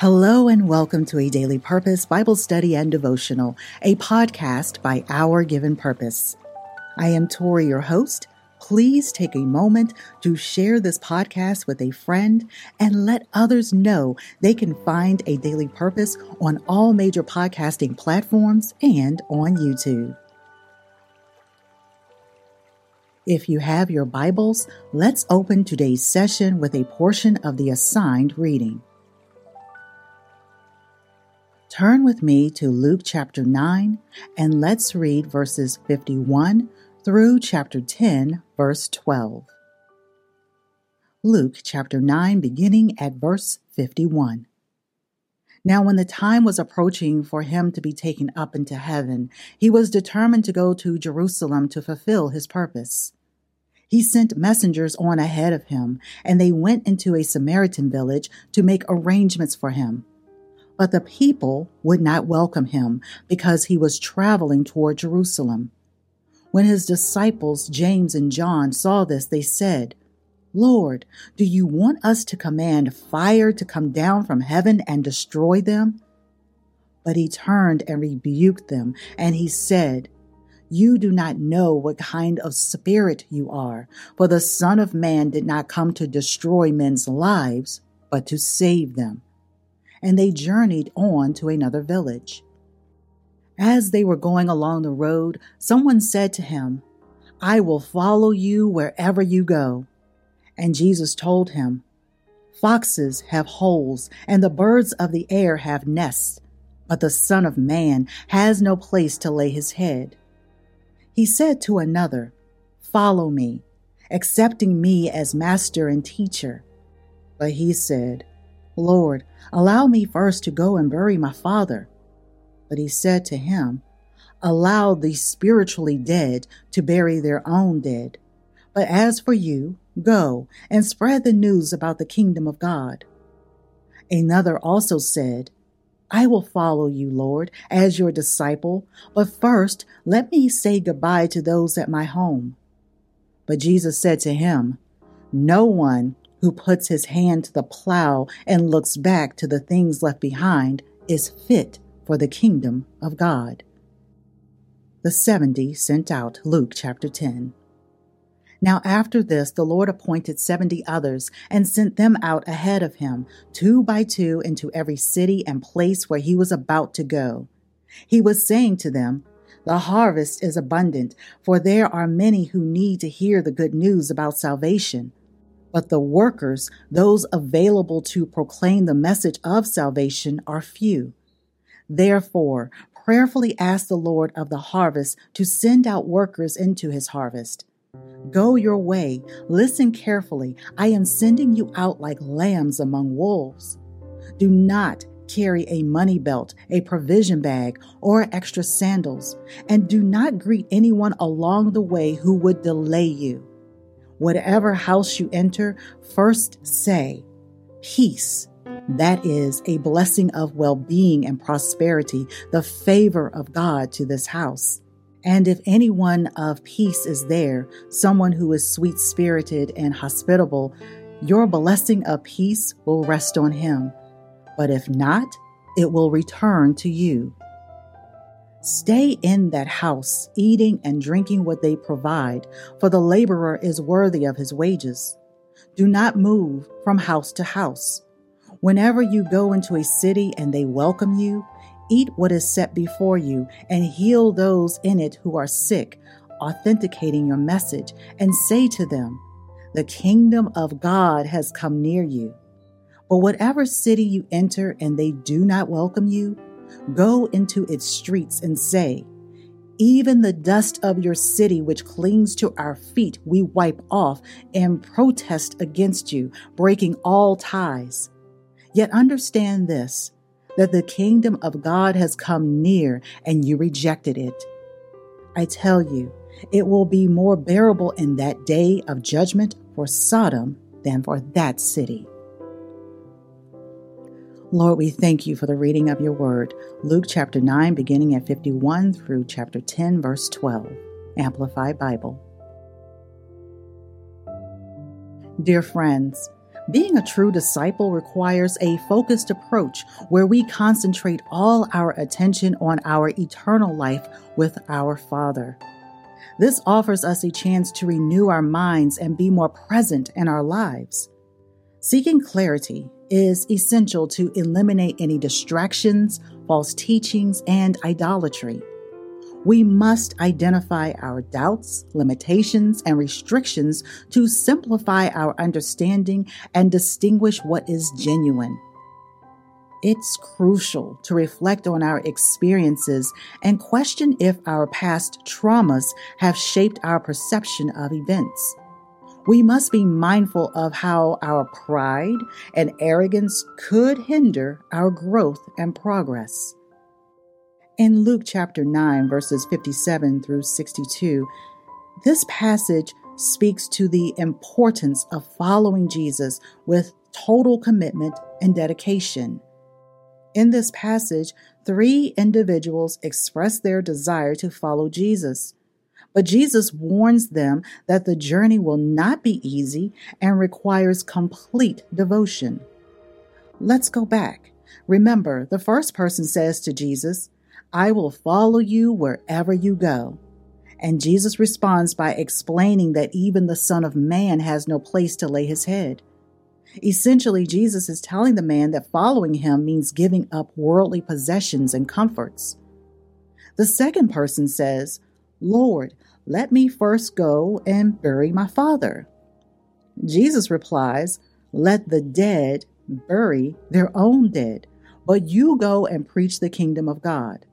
Hello and welcome to a Daily Purpose Bible Study and Devotional, a podcast by Our Given Purpose. I am Torrie, your host. Please take a moment to share this podcast with a friend and let others know they can find a daily purpose on all major podcasting platforms and on YouTube. If you have your Bibles, let's open today's session with a portion of the assigned reading. Turn with me to Luke chapter 9 and let's read verses 51 through chapter 10, verse 12. Luke chapter 9, beginning at verse 51. Now, when the time was approaching for him to be taken up into heaven, he was determined to go to Jerusalem to fulfill his purpose. He sent messengers on ahead of him, and they went into a Samaritan village to make arrangements for him. But the people would not welcome him because he was traveling toward Jerusalem. When his disciples, James and John, saw this, they said, Lord, do you want us to command fire to come down from heaven and destroy them? But he turned and rebuked them, and he said, You do not know what kind of spirit you are, for the Son of Man did not come to destroy men's lives, but to save them and they journeyed on to another village. As they were going along the road, someone said to him, I will follow you wherever you go. And Jesus told him, Foxes have holes, and the birds of the air have nests, but the Son of Man has no place to lay his head. He said to another, Follow me, accepting me as master and teacher. But he said, Lord, allow me first to go and bury my father. But he said to him, Allow the spiritually dead to bury their own dead. But as for you, go and spread the news about the kingdom of God. Another also said, I will follow you, Lord, as your disciple, but first let me say goodbye to those at my home. But Jesus said to him, No one who puts his hand to the plow and looks back to the things left behind is fit for the kingdom of God. The 70 sent out, Luke chapter 10. Now after this, the Lord appointed seventy others and sent them out ahead of him, two by two, into every city and place where he was about to go. He was saying to them, The harvest is abundant, for there are many who need to hear the good news about salvation. But the workers, those available to proclaim the message of salvation, are few. Therefore, prayerfully ask the Lord of the harvest to send out workers into his harvest. Go your way, listen carefully. I am sending you out like lambs among wolves. Do not carry a money belt, a provision bag, or extra sandals, and do not greet anyone along the way who would delay you. Whatever house you enter, first say, Peace. That is a blessing of well being and prosperity, the favor of God to this house. And if anyone of peace is there, someone who is sweet spirited and hospitable, your blessing of peace will rest on him. But if not, it will return to you. Stay in that house, eating and drinking what they provide, for the laborer is worthy of his wages. Do not move from house to house. Whenever you go into a city and they welcome you, eat what is set before you and heal those in it who are sick, authenticating your message, and say to them, The kingdom of God has come near you. But whatever city you enter and they do not welcome you, Go into its streets and say, Even the dust of your city, which clings to our feet, we wipe off and protest against you, breaking all ties. Yet understand this that the kingdom of God has come near and you rejected it. I tell you, it will be more bearable in that day of judgment for Sodom than for that city. Lord, we thank you for the reading of your word, Luke chapter 9, beginning at 51 through chapter 10, verse 12, Amplified Bible. Dear friends, Being a true disciple requires a focused approach where we concentrate all our attention on our eternal life with our Father. This offers us a chance to renew our minds and be more present in our lives. Seeking clarity is essential to eliminate any distractions, false teachings, and idolatry. We must identify our doubts, limitations, and restrictions to simplify our understanding and distinguish what is genuine. It's crucial to reflect on our experiences and question if our past traumas have shaped our perception of events. We must be mindful of how our pride and arrogance could hinder our growth and progress. In Luke chapter 9, verses 57 through 62, this passage speaks to the importance of following Jesus with total commitment and dedication. In this passage, three individuals express their desire to follow Jesus. But Jesus warns them that the journey will not be easy and requires complete devotion. Let's go back. Remember, the first person says to Jesus, I will follow you wherever you go. And Jesus responds by explaining that even the Son of Man has no place to lay his head. Essentially, Jesus is telling the man that following him means giving up worldly possessions and comforts. The second person says, Lord, let me first go and bury my father. Jesus replies, Let the dead bury their own dead, but you go and preach the kingdom of God.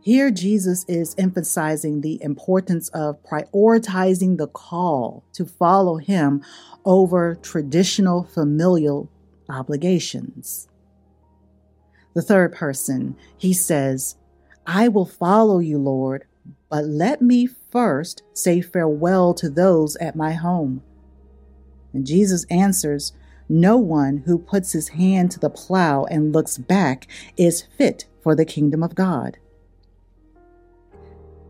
Here, Jesus is emphasizing the importance of prioritizing the call to follow him over traditional familial obligations. The third person, he says, I will follow you, Lord, but let me first say farewell to those at my home. And Jesus answers, No one who puts his hand to the plow and looks back is fit for the kingdom of God.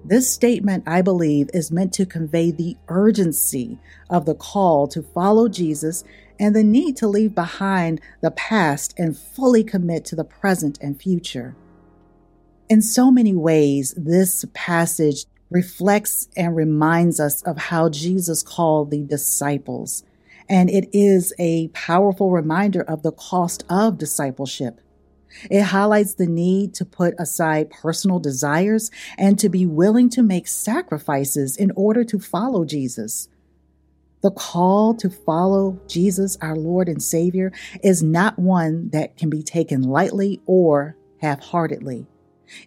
This statement, I believe, is meant to convey the urgency of the call to follow Jesus and the need to leave behind the past and fully commit to the present and future. In so many ways, this passage reflects and reminds us of how Jesus called the disciples. And it is a powerful reminder of the cost of discipleship. It highlights the need to put aside personal desires and to be willing to make sacrifices in order to follow Jesus. The call to follow Jesus, our Lord and Savior, is not one that can be taken lightly or half heartedly.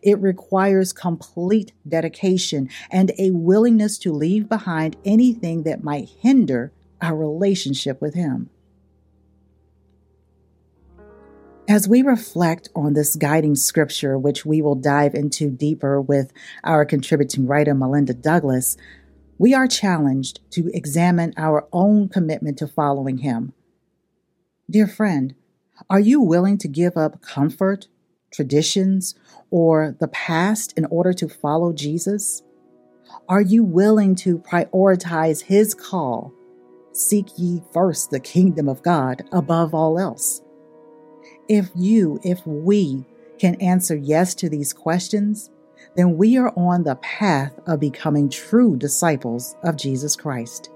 It requires complete dedication and a willingness to leave behind anything that might hinder our relationship with Him. As we reflect on this guiding scripture, which we will dive into deeper with our contributing writer, Melinda Douglass, we are challenged to examine our own commitment to following Him. Dear friend, are you willing to give up comfort, traditions, or the past in order to follow Jesus? Are you willing to prioritize His call? Seek ye first the kingdom of God above all else. If you, if we can answer yes to these questions, then we are on the path of becoming true disciples of Jesus Christ.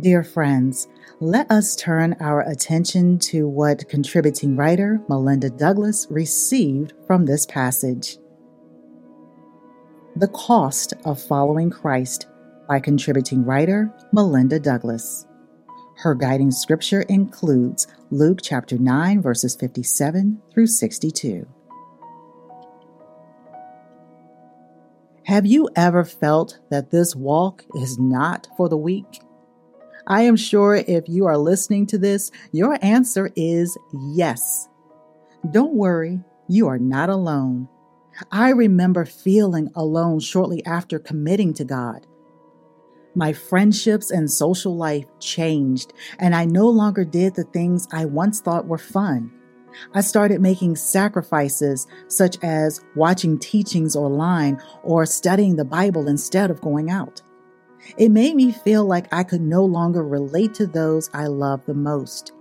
Dear friends, let us turn our attention to what contributing writer Melinda Douglass received from this passage. The Cost of Following Christ by contributing writer Melinda Douglass. Her guiding scripture includes Luke chapter 9, verses 57 through 62. Have you ever felt that this walk is not for the weak? I am sure if you are listening to this, your answer is yes. Don't worry, you are not alone. I remember feeling alone shortly after committing to God. My friendships and social life changed, and I no longer did the things I once thought were fun. I started making sacrifices such as watching teachings online or studying the Bible instead of going out. It made me feel like I could no longer relate to those I love the most.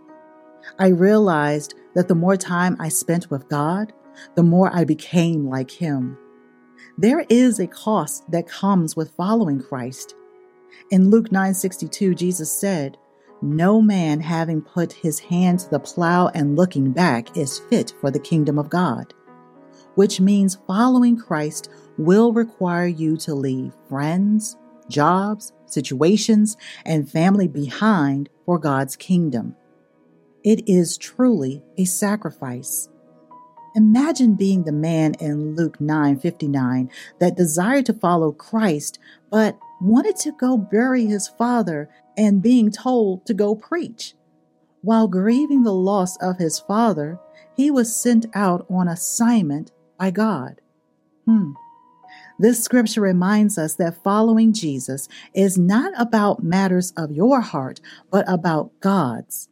I realized that the more time I spent with God, the more I became like Him. There is a cost that comes with following Christ. In Luke 9:62, Jesus said, "No man having put his hand to the plow and looking back is fit for the kingdom of God." Which means following Christ will require you to leave friends, jobs, situations, and family behind for God's kingdom. It is truly a sacrifice. Imagine being the man in Luke 9:59 that desired to follow Christ but wanted to go bury his father and being told to go preach. While grieving the loss of his father, he was sent out on assignment by God. Hmm. This scripture reminds us that following Jesus is not about matters of your heart, but about God's.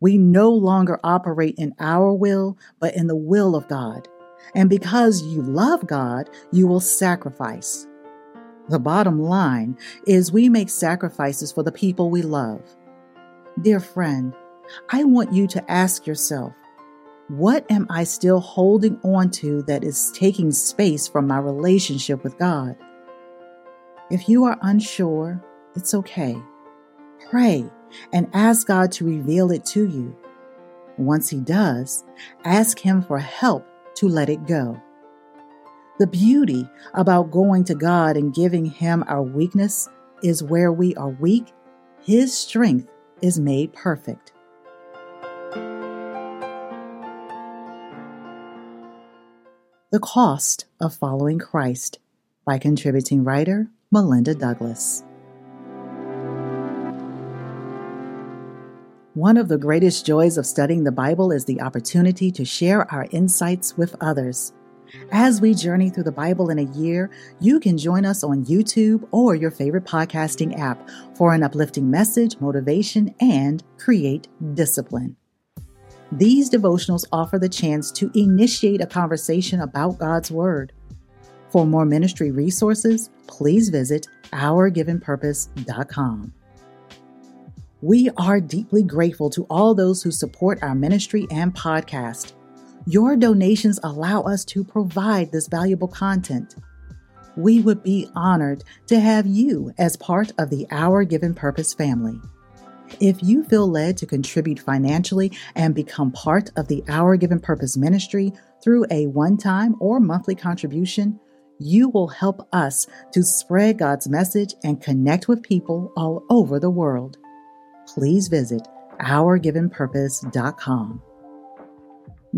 We no longer operate in our will, but in the will of God. And because you love God, you will sacrifice. The bottom line is we make sacrifices for the people we love. Dear friend, I want you to ask yourself, what am I still holding on to that is taking space from my relationship with God? If you are unsure, it's okay. Pray and ask God to reveal it to you. Once He does, ask Him for help to let it go. The beauty about going to God and giving Him our weakness is where we are weak, His strength is made perfect. The Cost of Following Christ by contributing writer Melinda Douglass. One of the greatest joys of studying the Bible is the opportunity to share our insights with others. As we journey through the Bible in a year, you can join us on YouTube or your favorite podcasting app for an uplifting message, motivation, and create discipline. These devotionals offer the chance to initiate a conversation about God's Word. For more ministry resources, please visit ourgivenpurpose.com. We are deeply grateful to all those who support our ministry and podcast. Your donations allow us to provide this valuable content. We would be honored to have you as part of the Our Given Purpose family. If you feel led to contribute financially and become part of the Our Given Purpose ministry through a one time or monthly contribution, you will help us to spread God's message and connect with people all over the world. Please visit ourgivenpurpose.com.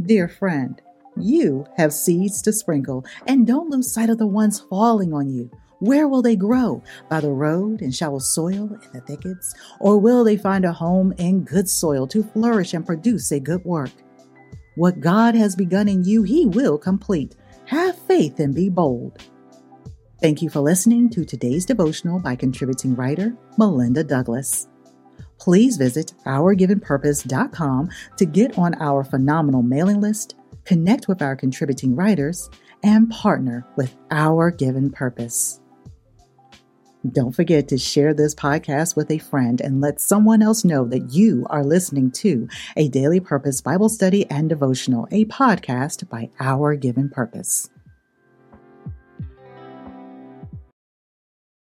Dear friend, you have seeds to sprinkle, and don't lose sight of the ones falling on you. Where will they grow? By the road in shallow soil in the thickets? Or will they find a home in good soil to flourish and produce a good work? What God has begun in you, He will complete. Have faith and be bold. Thank you for listening to today's devotional by contributing writer Melinda Douglass. Please visit ourgivenpurpose.com to get on our phenomenal mailing list, connect with our contributing writers, and partner with Our Given Purpose. Don't forget to share this podcast with a friend and let someone else know that you are listening to a Daily Purpose Bible Study and Devotional, a podcast by Our Given Purpose.